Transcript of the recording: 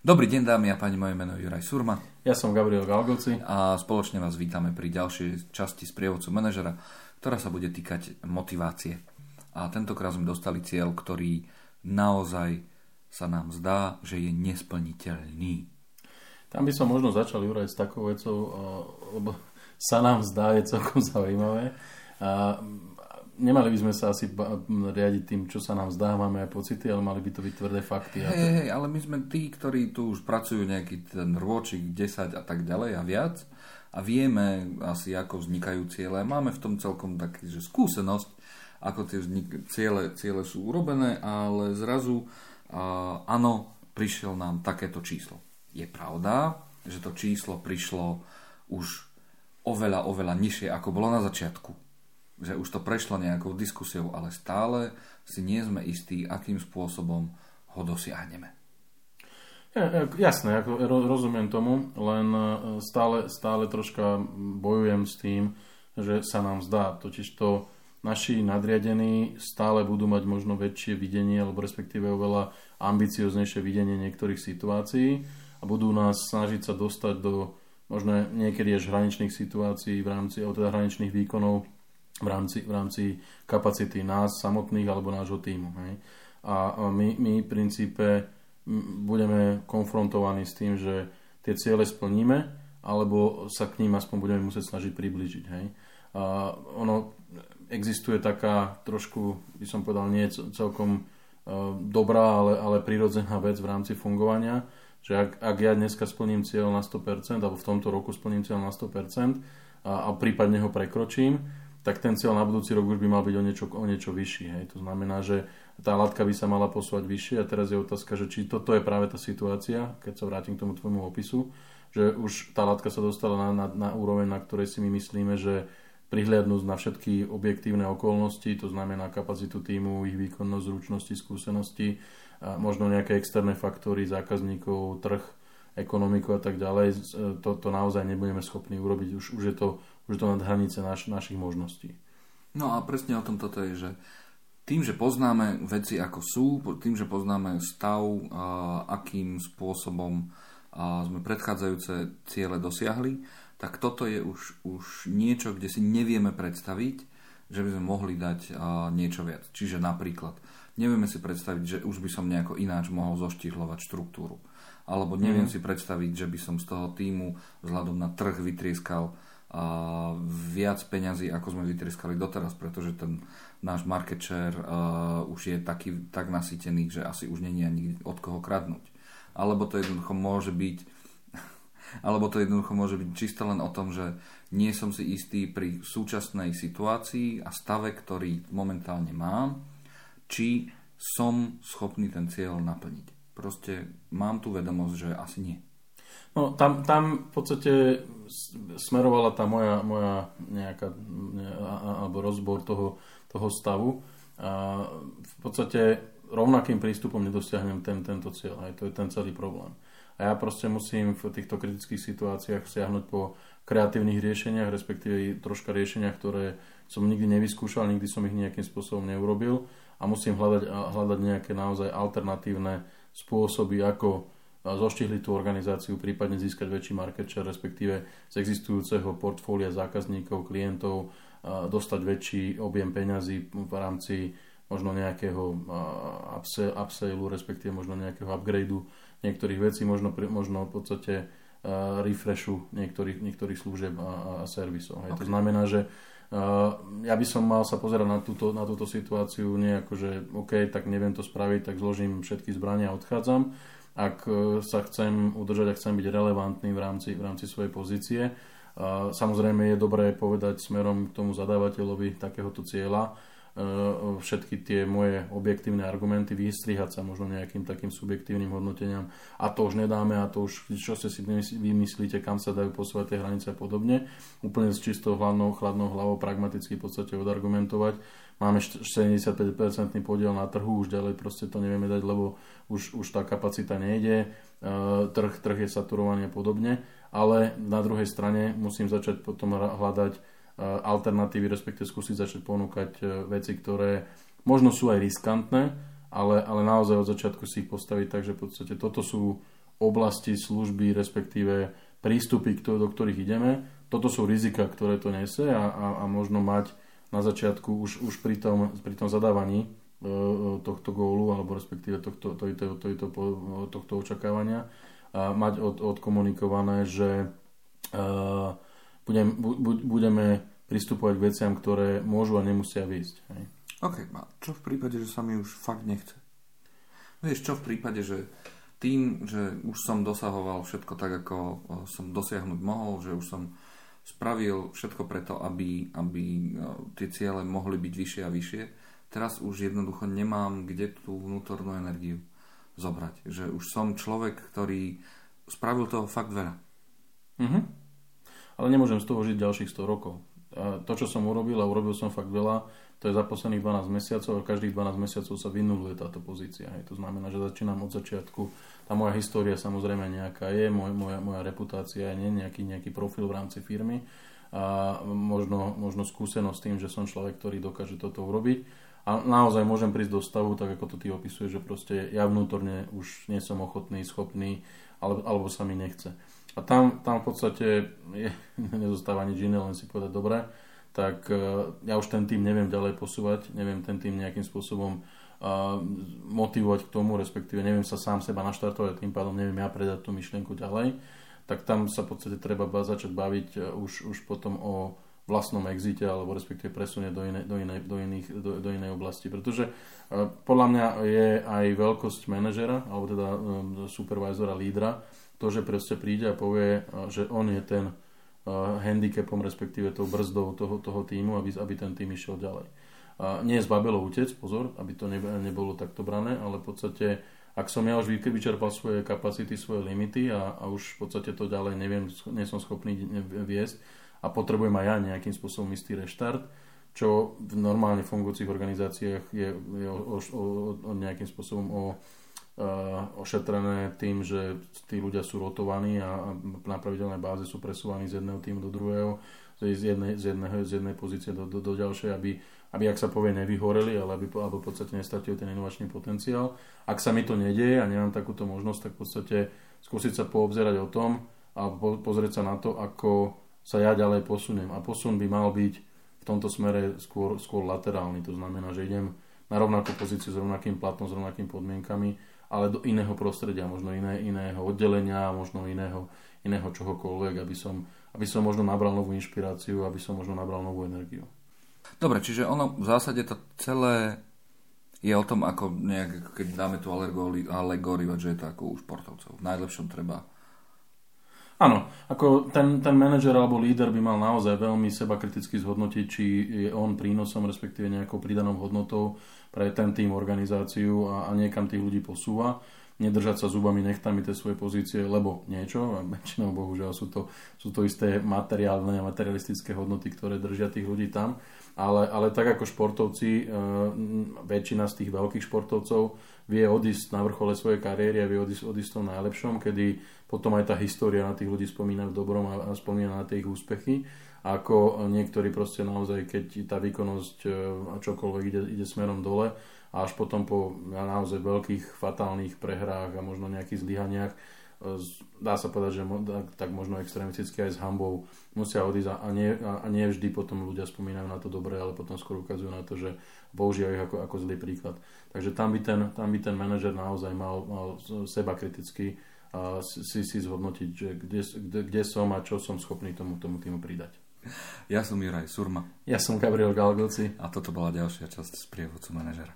Dobrý deň dámy a páni, moje meno je Juraj Surma. Ja som Gabriel Galgoci. A spoločne vás vítame pri ďalšej časti z prievodcu manažera, ktorá sa bude týkať motivácie. A tentokrát sme dostali cieľ, ktorý naozaj sa nám zdá, že je nesplniteľný. Tam by som možno začal, Juraj, s takou vecou, lebo sa nám zdá, je celkom zaujímavé nemali by sme sa asi riadiť tým, čo sa nám zdá, máme aj pocity, ale mali by to byť tvrdé fakty. Hej, to... hej, ale my sme tí, ktorí tu už pracujú nejaký ten rôčik 10 a tak ďalej a viac a vieme asi, ako vznikajú ciele. Máme v tom celkom taký, že skúsenosť, ako tie vznik- ciele, ciele sú urobené, ale zrazu uh, áno, prišiel nám takéto číslo. Je pravda, že to číslo prišlo už oveľa, oveľa nižšie, ako bolo na začiatku že už to prešlo nejakou diskusiou, ale stále si nie sme istí, akým spôsobom ho dosiahneme. Ja, jasné, ako rozumiem tomu, len e, stále, stále troška bojujem s tým, že sa nám zdá. Totiž to naši nadriadení stále budú mať možno väčšie videnie, alebo respektíve oveľa ambicioznejšie videnie niektorých situácií a budú nás snažiť sa dostať do možno niekedy až hraničných situácií v rámci, alebo teda hraničných výkonov v rámci, v rámci kapacity nás samotných alebo nášho týmu. Hej. A my, my v princípe budeme konfrontovaní s tým, že tie ciele splníme, alebo sa k ním aspoň budeme musieť snažiť približiť. Hej. A ono existuje taká trošku, by som povedal, nie celkom uh, dobrá, ale, ale prirodzená vec v rámci fungovania, že ak, ak ja dneska splním cieľ na 100%, alebo v tomto roku splním cieľ na 100% a, a prípadne ho prekročím, tak ten cieľ na budúci rok už by mal byť o niečo, o niečo vyšší. Hej. To znamená, že tá látka by sa mala posúvať vyššie a teraz je otázka, že či toto je práve tá situácia, keď sa vrátim k tomu tvojmu opisu, že už tá látka sa dostala na, na, na úroveň, na ktorej si my myslíme, že prihliadnúť na všetky objektívne okolnosti, to znamená kapacitu týmu, ich výkonnosť, zručnosti, skúsenosti, a možno nejaké externé faktory, zákazníkov, trh, ekonomiku a tak ďalej, to, to naozaj nebudeme schopní urobiť. Už, už je to už to nad hranice naš, našich možností. No a presne o tom toto je, že tým, že poznáme veci ako sú, tým, že poznáme stav, a akým spôsobom a sme predchádzajúce ciele dosiahli, tak toto je už, už niečo, kde si nevieme predstaviť, že by sme mohli dať a, niečo viac. Čiže napríklad, nevieme si predstaviť, že už by som nejako ináč mohol zoštihľovať štruktúru. Alebo neviem mm. si predstaviť, že by som z toho týmu vzhľadom na trh vytrieskal a viac peňazí, ako sme vytrieskali doteraz, pretože ten náš market share uh, už je taký, tak nasýtený, že asi už není ani od koho kradnúť. Alebo to jednoducho môže byť alebo to jednoducho môže byť čisto len o tom, že nie som si istý pri súčasnej situácii a stave, ktorý momentálne mám, či som schopný ten cieľ naplniť. Proste mám tu vedomosť, že asi nie. No, tam, tam v podstate smerovala tá moja, moja nejaká, alebo rozbor toho, toho stavu. A v podstate rovnakým prístupom nedosiahnem ten, tento cieľ. Aj to je ten celý problém. A ja proste musím v týchto kritických situáciách siahnuť po kreatívnych riešeniach, respektíve troška riešeniach, ktoré som nikdy nevyskúšal, nikdy som ich nejakým spôsobom neurobil a musím hľadať, hľadať nejaké naozaj alternatívne spôsoby, ako zoštihli tú organizáciu, prípadne získať väčší market share, respektíve z existujúceho portfólia zákazníkov, klientov, dostať väčší objem peňazí v rámci možno nejakého upsellu, respektíve možno nejakého upgradeu niektorých vecí, možno, možno v podstate refreshu niektorých, niektorých služieb a, a servisov. Okay. To znamená, že Uh, ja by som mal sa pozerať na túto, na túto situáciu nie ako, že OK, tak neviem to spraviť, tak zložím všetky zbrania a odchádzam, ak e, sa chcem udržať a chcem byť relevantný v rámci, v rámci svojej pozície. Samozrejme je dobré povedať smerom k tomu zadávateľovi takéhoto cieľa, všetky tie moje objektívne argumenty, vystrihať sa možno nejakým takým subjektívnym hodnoteniam. A to už nedáme a to už, čo ste si vymyslíte, kam sa dajú posúvať tie hranice a podobne. Úplne s čistou hlavnou, chladnou hlavou pragmaticky v podstate odargumentovať. Máme 75% podiel na trhu, už ďalej proste to nevieme dať, lebo už, už tá kapacita nejde, e, trh, trh je saturovaný a podobne, ale na druhej strane musím začať potom hľadať e, alternatívy, respektive skúsiť začať ponúkať e, veci, ktoré možno sú aj riskantné, ale, ale naozaj od začiatku si ich postaviť, takže v podstate toto sú oblasti, služby, respektíve prístupy, do ktorých ideme. Toto sú rizika, ktoré to nese a, a, a možno mať na začiatku už, už pri, tom, pri tom zadávaní e, e, tohto gólu alebo respektíve tohto, tohto, tohto, tohto očakávania a mať od, odkomunikované, že uh, budem, bu, budeme pristupovať k veciam, ktoré môžu a nemusia výjsť. Hej. OK, a čo v prípade, že sa mi už fakt nechce? Vieš, čo v prípade, že tým, že už som dosahoval všetko tak, ako som dosiahnuť mohol, že už som spravil všetko preto, aby, aby tie ciele mohli byť vyššie a vyššie, teraz už jednoducho nemám kde tú vnútornú energiu zobrať. Že už som človek, ktorý spravil toho fakt veľa. Mm-hmm. Ale nemôžem z toho žiť ďalších 100 rokov. A to, čo som urobil a urobil som fakt veľa, to je za posledných 12 mesiacov a každých 12 mesiacov sa vynuluje táto pozícia. Hej. To znamená, že začínam od začiatku. Tá moja história samozrejme nejaká je, moja, moja, moja reputácia je nejaký, nejaký profil v rámci firmy a možno, možno skúsenosť s tým, že som človek, ktorý dokáže toto urobiť. A naozaj môžem prísť do stavu, tak ako to ty opisuješ, že proste ja vnútorne už nie som ochotný, schopný, alebo, alebo sa mi nechce. A tam, tam v podstate je, nezostáva nič iné, len si povedať, dobre, tak uh, ja už ten tým neviem ďalej posúvať, neviem ten tým nejakým spôsobom uh, motivovať k tomu, respektíve neviem sa sám seba naštartovať, tým pádom neviem ja predať tú myšlienku ďalej, tak tam sa v podstate treba začať baviť uh, už, už potom o vlastnom exite alebo respektíve presunie do, inej, do, inej, do, iných, do, do inej oblasti. Pretože podľa mňa je aj veľkosť manažera alebo teda supervisora, lídra, to, že proste príde a povie, že on je ten handicapom, respektíve tou brzdou toho, toho týmu, aby, aby ten tým išiel ďalej. A nie je zbabelo utec, pozor, aby to nebolo takto brané, ale v podstate, ak som ja už vyčerpal svoje kapacity, svoje limity a, a už v podstate to ďalej neviem, nie som schopný viesť a potrebujem aj ja nejakým spôsobom istý reštart, čo v normálne fungujúcich organizáciách je, je o, o, o, o nejakým spôsobom o ošetrené tým, že tí ľudia sú rotovaní a na pravidelnej báze sú presúvaní z jedného týmu do druhého, z jednej, z jedného, z jednej pozície do, do, do ďalšej, aby, aby, ak sa povie, nevyhoreli, ale aby alebo v podstate nestratili ten inovačný potenciál. Ak sa mi to nedieje a nemám takúto možnosť, tak v podstate skúsiť sa poobzerať o tom a po, pozrieť sa na to, ako sa ja ďalej posuniem. A posun by mal byť v tomto smere skôr, skôr laterálny. To znamená, že idem na rovnakú pozíciu s rovnakým platom, s rovnakými podmienkami ale do iného prostredia, možno iné, iného oddelenia, možno iného, iného čohokoľvek, aby som, aby som možno nabral novú inšpiráciu, aby som možno nabral novú energiu. Dobre, čiže ono v zásade to celé je o tom, ako nejak, keď dáme tú alegóriu, že je to ako u športovcov. V najlepšom treba Áno, ako ten, ten manažer alebo líder by mal naozaj veľmi seba kriticky zhodnotiť, či je on prínosom, respektíve nejakou pridanou hodnotou pre ten tým, organizáciu a, a niekam tých ľudí posúva. Nedržať sa zubami, nechtami tie svoje pozície, lebo niečo, a väčšinou bohužiaľ sú to, sú to isté materiálne a materialistické hodnoty, ktoré držia tých ľudí tam. Ale, ale tak ako športovci, e, väčšina z tých veľkých športovcov vie odísť na vrchole svojej kariéry a vie odísť, odísť tom najlepšom, kedy potom aj tá história na tých ľudí spomína v dobrom a, a spomína na tie ich úspechy. Ako niektorí proste naozaj, keď tá výkonnosť e, a čokoľvek ide, ide smerom dole a až potom po naozaj veľkých fatálnych prehrách a možno nejakých zlyhaniach dá sa povedať, že tak možno extremisticky aj s hambou musia odísť a nie, a nie vždy potom ľudia spomínajú na to dobré, ale potom skôr ukazujú na to, že používajú ich ako, ako zlý príklad. Takže tam by ten, tam by ten manažer naozaj mal, mal seba kriticky si, si zhodnotiť, že kde, kde, kde som a čo som schopný tomu, tomu týmu pridať. Ja som Juraj Surma. Ja som Gabriel Galgoci. A toto bola ďalšia časť z prievodcu manažera.